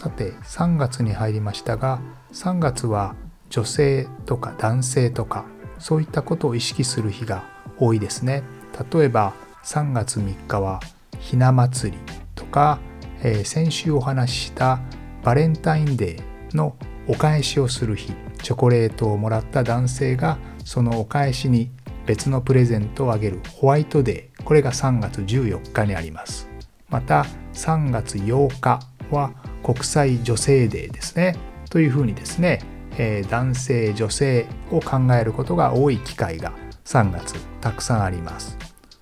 さて3月に入りましたが3月は女性とか男性とかそういったことを意識する日が多いですね。例えば3月3日はひな祭りとか、えー、先週お話ししたバレンタインデーのお返しをする日チョコレートをもらった男性がそのお返しに別のプレゼントをあげるホワイトデー。これが3月14日にあります。また3月8日は国際女性デーですね。というふうにですね、えー、男性女性を考えることが多い機会が3月たくさんあります。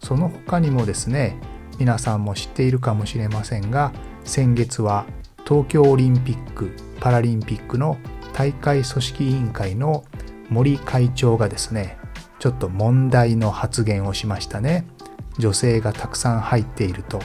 その他にもですね皆さんも知っているかもしれませんが先月は東京オリンピック・パラリンピックの大会組織委員会の森会長がですねちょっと問題の発言をしましたね。女性がたくさん入っていると。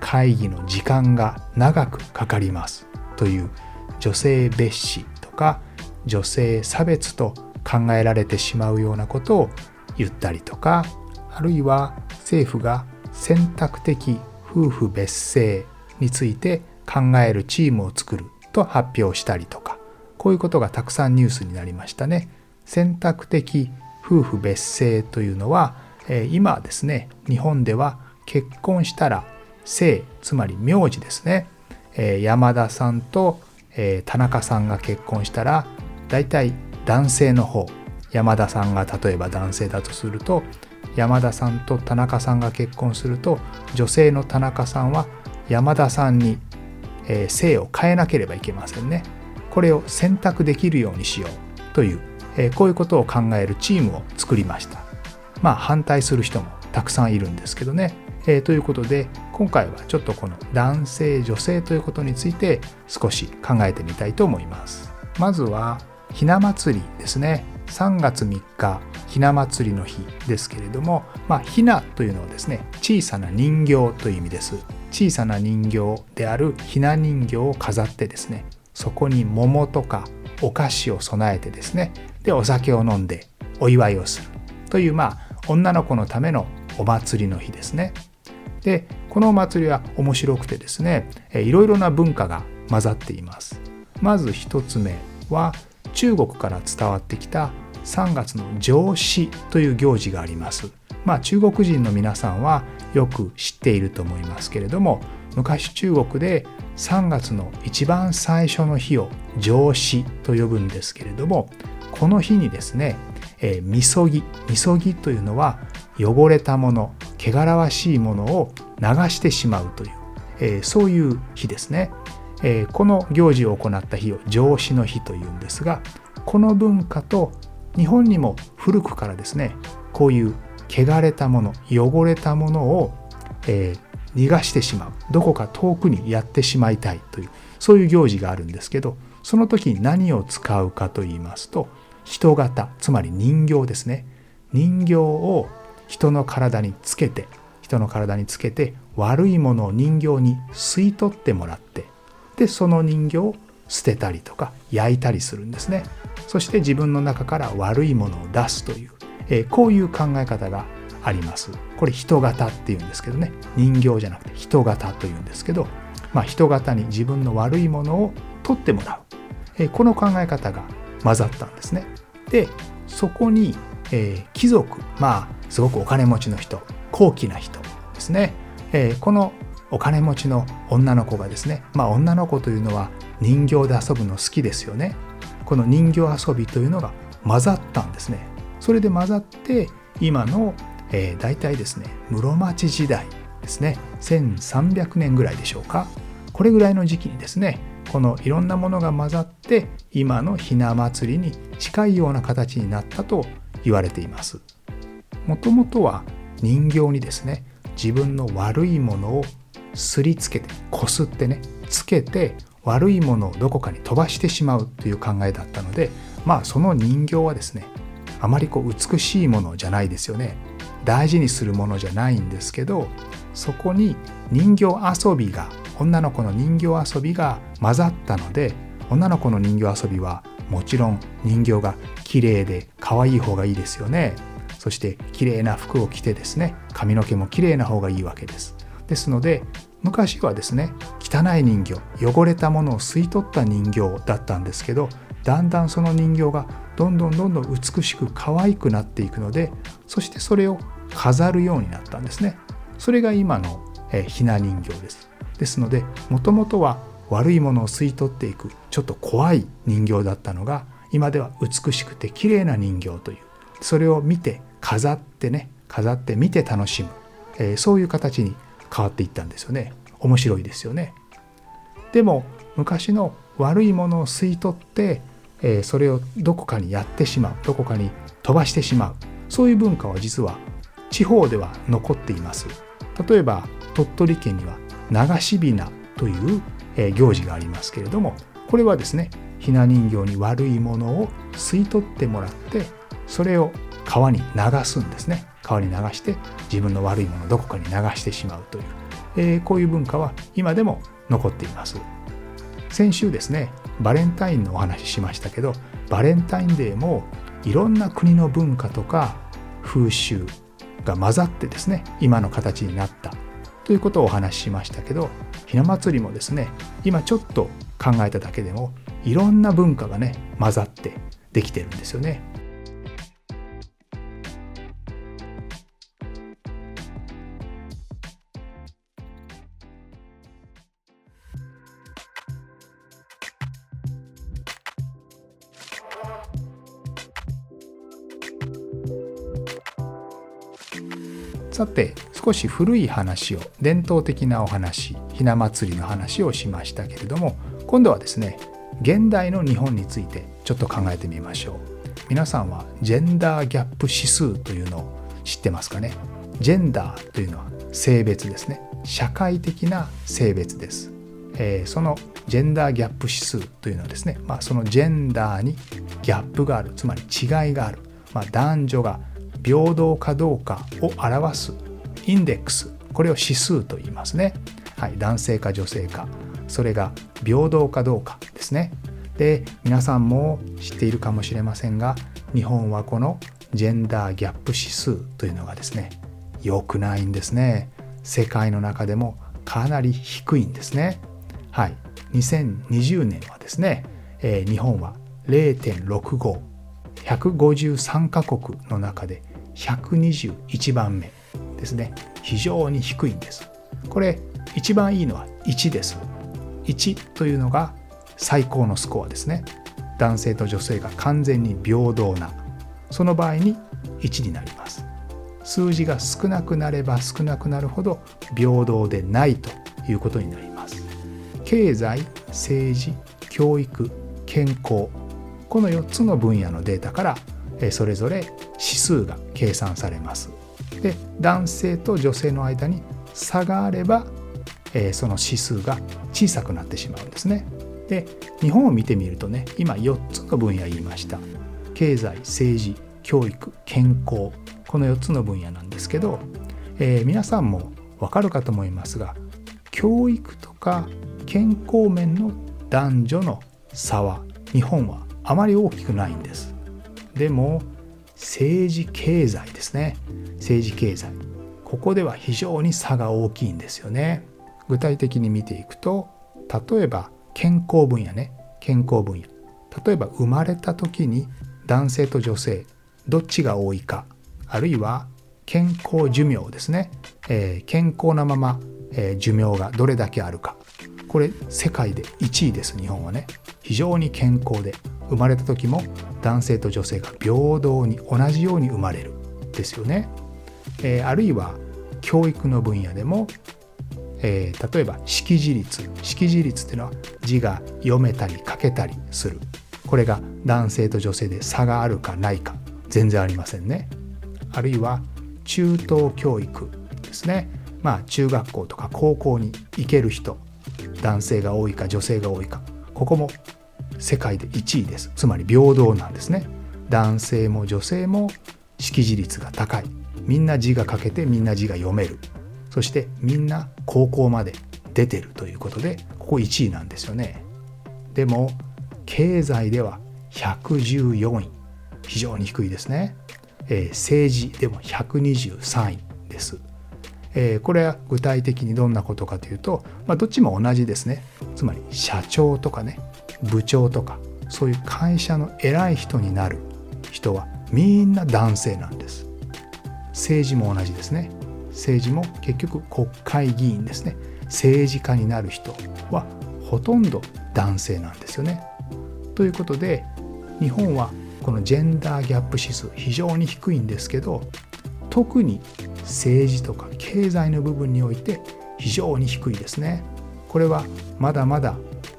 会議の時間が長くかかりますという女性蔑視とか女性差別と考えられてしまうようなことを言ったりとかあるいは政府が選択的夫婦別姓について考えるチームを作ると発表したりとかこういうことがたくさんニュースになりましたね。選択的夫婦別姓というのは今ですね日本では結婚したら姓つまり名字ですね、えー、山田さんと、えー、田中さんが結婚したら大体男性の方山田さんが例えば男性だとすると山田さんと田中さんが結婚すると女性の田中さんは山田さんに、えー、姓を変えなければいけませんね。これを選択できるようにしようという、えー、こういうことを考えるチームを作りました。まあ反対する人もたくさんいるんですけどね。えー、ということで今回はちょっとこの男性女性ということについて少し考えてみたいと思います。まずはひな祭りですね。3月3日ひな祭りの日ですけれども、まあ、ひなというのはですね小さな人形という意味です。小さな人形であるひな人形を飾ってですねそこに桃とかお菓子を備えてですねでお酒を飲んでお祝いをするというまあ女の子のためのお祭りの日ですね。でこのお祭りは面白くてですねいろいろな文化が混ざっています。まず1つ目は中国から伝わってきた3月の上司という行事があります。まあ中国人の皆さんはよく知っていると思いますけれども昔中国で3月の一番最初の日を上司と呼ぶんですけれどもこの日にですね、えー、みそぎ。みそぎというのは汚れたもの。汚らわしいものを流してしまうという、えー、そういう日ですね、えー、この行事を行った日を上司の日というんですがこの文化と日本にも古くからですねこういう汚れたもの汚れたものを、えー、逃がしてしまうどこか遠くにやってしまいたいというそういう行事があるんですけどその時に何を使うかと言いますと人型つまり人形ですね。人形を人の体につけて人の体につけて悪いものを人形に吸い取ってもらってでその人形を捨てたりとか焼いたりするんですね。そして自分の中から悪いものを出すという、えー、こういう考え方があります。これ人型っていうんですけどね。人形じゃなくて人型というんですけど、まあ、人型に自分の悪いものを取ってもらう、えー、この考え方が混ざったんですね。でそこに、えー、貴族まあすごくお金持ちの人高貴な人ですね、えー、このお金持ちの女の子がですねまあ女の子というのは人形で遊ぶの好きですよね。この人形遊びというのが混ざったんですね。それで混ざって今の、えー、大体ですね室町時代ですね。1300年ぐらいでしょうか。これぐらいの時期にですねこのいろんなものが混ざって今のひな祭りに近いような形になったと言われています。もともとは人形にですね自分の悪いものをすりつけてこすってねつけて悪いものをどこかに飛ばしてしまうという考えだったのでまあその人形はですねあまりこう美しいものじゃないですよね大事にするものじゃないんですけどそこに人形遊びが女の子の人形遊びが混ざったので女の子の人形遊びはもちろん人形が綺麗で可愛い方がいいですよね。そして綺麗な服を着てですね髪の毛も綺麗な方がいいわけです。ですので昔はですね汚い人形汚れたものを吸い取った人形だったんですけどだんだんその人形がどんどんどんどん美しく可愛くなっていくのでそしてそれを飾るようになったんですね。それが今のひな人形です。ですのでもともとは悪いものを吸い取っていくちょっと怖い人形だったのが今では美しくて綺麗な人形という。それを見て飾ってね飾って見て楽しむ、えー、そういう形に変わっていったんですよね。面白いですよね。でも昔の悪いものを吸い取って、えー、それをどこかにやってしまうどこかに飛ばしてしまう。そういう文化は実は地方では残っています。例えば鳥取県には流しびなというえ行事がありますけれどもこれはですねひな人形に悪いものを吸い取ってもらってそれを川に流すんですね。川に流して自分の悪いものをどこかに流してしまうという、えー、こういう文化は今でも残っています。先週ですねバレンタインのお話ししましたけどバレンタインデーもいろんな国の文化とか風習が混ざってですね今の形になったということをお話ししましたけどひな祭りもですね今ちょっと考えただけでもいろんな文化がね混ざってできてるんですよね。さて少し古い話を伝統的なお話ひな祭りの話をしましたけれども今度はですね現代の日本についてちょっと考えてみましょう。皆さんはジェンダーギャップ指数というのを知ってますかね？ジェンダーというのは性別ですね。社会的な性別です、えー、そのジェンダーギャップ指数というのはですね、まあ、そのジェンダーにギャップがあるつまり違いがある、まあ、男女が平等かどうかを表すインデックス。これを指数と言いますね、はい、男性か女性か。それが平等かどうかですね。で皆さんも知っているかもしれませんが日本はこのジェンダーギャップ指数というのがですね良くないんですね。世界の中でもかなり低いんですね。はい。2020年はですね、えー、日本は0.65 153カ国の中で121番目。ですね。非常に低いんです。これ一番いいのは1です。1というのが最高のスコアですね。男性と女性が完全に平等なその場合に1になります。数字が少なくなれば少なくなるほど平等でないということになります。経済政治教育健康この4つの分野のデータからそれぞれ指数が計算されます。で男性と女性の間に差があれば、えー、その指数が小さくなってしまうんですね。で日本を見てみるとね今4つの分野言いました経済政治教育健康この4つの分野なんですけど、えー、皆さんもわかるかと思いますが教育とか健康面の男女の差は日本はあまり大きくないんです。でも政治経済ですね。政治経済。ここでは非常に差が大きいんですよね。具体的に見ていくと例えば健康分野ね。健康分野。例えば生まれた時に男性と女性どっちが多いか。あるいは健康寿命ですね、えー、健康なまま、えー、寿命がどれだけあるか。これ世界で1位です日本はね。非常に健康で。生まれた時も男性と女性が平等に同じように生まれる。ですよね。えー、あるいは教育の分野でも、えー、例えば識字率識字率っていうのは字が読めたり書けたりする。これが男性と女性で差があるかないか。全然ありませんね。あるいは中等教育。ですね。まあ中学校とか高校に行ける人。男性が多いか女性が多いか。ここも世界で1位です。つまり平等なんですね。男性も女性も識字率が高い。みんな字が書けてみんな字が読める。そしてみんな高校まで出てるということでここ1位なんですよね。でも経済では114位。非常に低いですね、えー、政治でも123位です、え、これは具体的にどんなことかというと、まあ、どっちも同じですね。つまり社長とかね。部長とかそういう会社の偉い人になる人はみんな男性なんです。政治も同じですね。政治も結局国会議員ですね。政治家になる人はほとんど男性なんですよね。ということで日本はこのジェンダーギャップ指数非常に低いんですけど特に政治とか経済の部分において非常に低いですね。これはまだまだ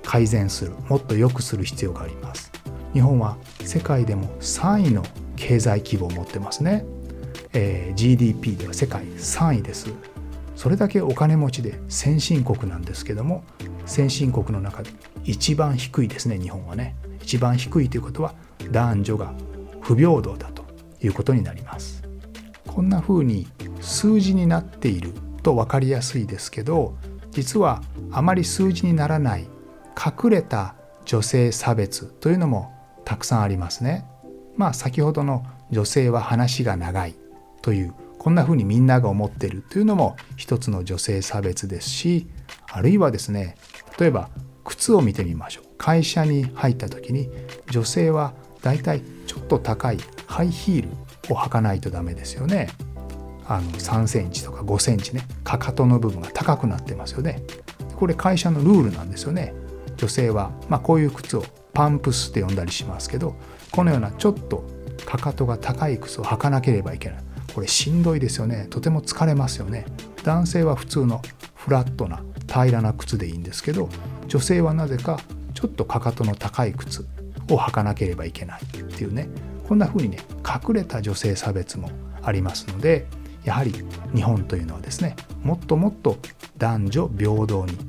改善するもっと良くする必要があります。日本は世界でも3位の経済規模を持ってますね、えー、GDP では世界3位です。それだけお金持ちで先進国なんですけども先進国の中で一番低いですね日本はね。一番低いということは男女が不平等だということになります。こんな風に数字になっていると分かりやすいですけど実はあまり数字にならない隠れた女性差別というのもたくさんありますね。まあ先ほどの女性は話が長いというこんな風にみんなが思ってるというのも一つの女性差別ですしあるいはですね例えば靴を見てみましょう。会社に入った時に女性はだいたいちょっと高いハイヒールを履かないとダメですよね。あの3センチとか5センチねかかとの部分が高くなってますよね。これ会社のルールなんですよね。女性は、まあ、こういう靴をパンプスって呼んだりしますけどこのようなちょっとかかとが高い靴を履かなければいけない。これしんどいですよね。とても疲れますよね。男性は普通のフラットな平らな靴でいいんですけど女性はなぜかちょっとかかとの高い靴を履かなければいけない。っていうね。こんな風にね隠れた女性差別もありますのでやはり日本というのはですねもっともっと男女平等に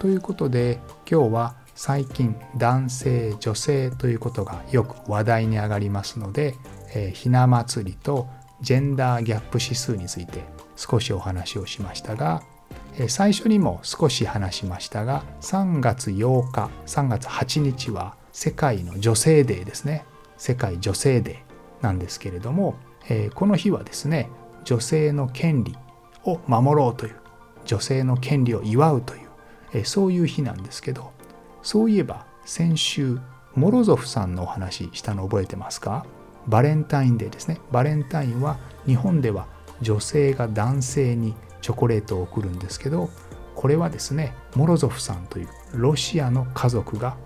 ということで今日は最近男性女性ということがよく話題に上がりますので、えー、ひな祭りとジェンダーギャップ指数について少しお話をしましたが、えー、最初にも少し話しましたが3月8日3月8日は世界の女性デーですね。世界女性デーなんですけれども、えー、この日はですね女性の権利を守ろうという女性の権利を祝うというえそういう日なんですけどそういえば先週モロゾフさんのお話したの覚えてますか？バレンタインデーですね。バレンタインは日本では女性が男性にチョコレートを送るんですけどこれはですねモロゾフさんというロシアの家族が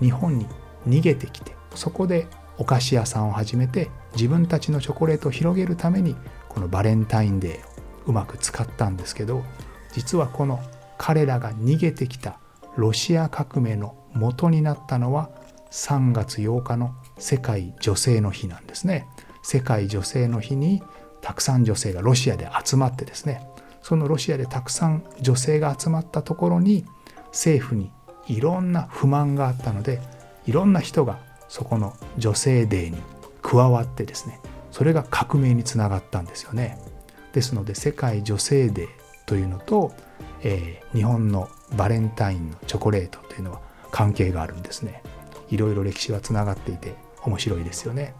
日本に逃げてきてそこでお菓子屋さんを始めて自分たちのチョコレートを広げるためにこのバレンタインデーをうまく使ったんですけど実はこの彼らが逃げてきたロシア革命の元になったのは3月8日の世界女性の日なんですね。世界女性の日にたくさん女性がロシアで集まってですねそのロシアでたくさん女性が集まったところに政府にいろんな不満があったのでいろんな人がそこの女性デーに加わってですねそれが革命につながったんですよね。ですので世界女性デーというのと、えー、日本のバレンタインのチョコレートというのは関係があるんですね。いろいろ歴史はつながっていて面白いですよね。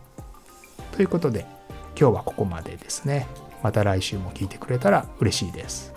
ということで今日はここまでですね。また来週も聞いてくれたら嬉しいです。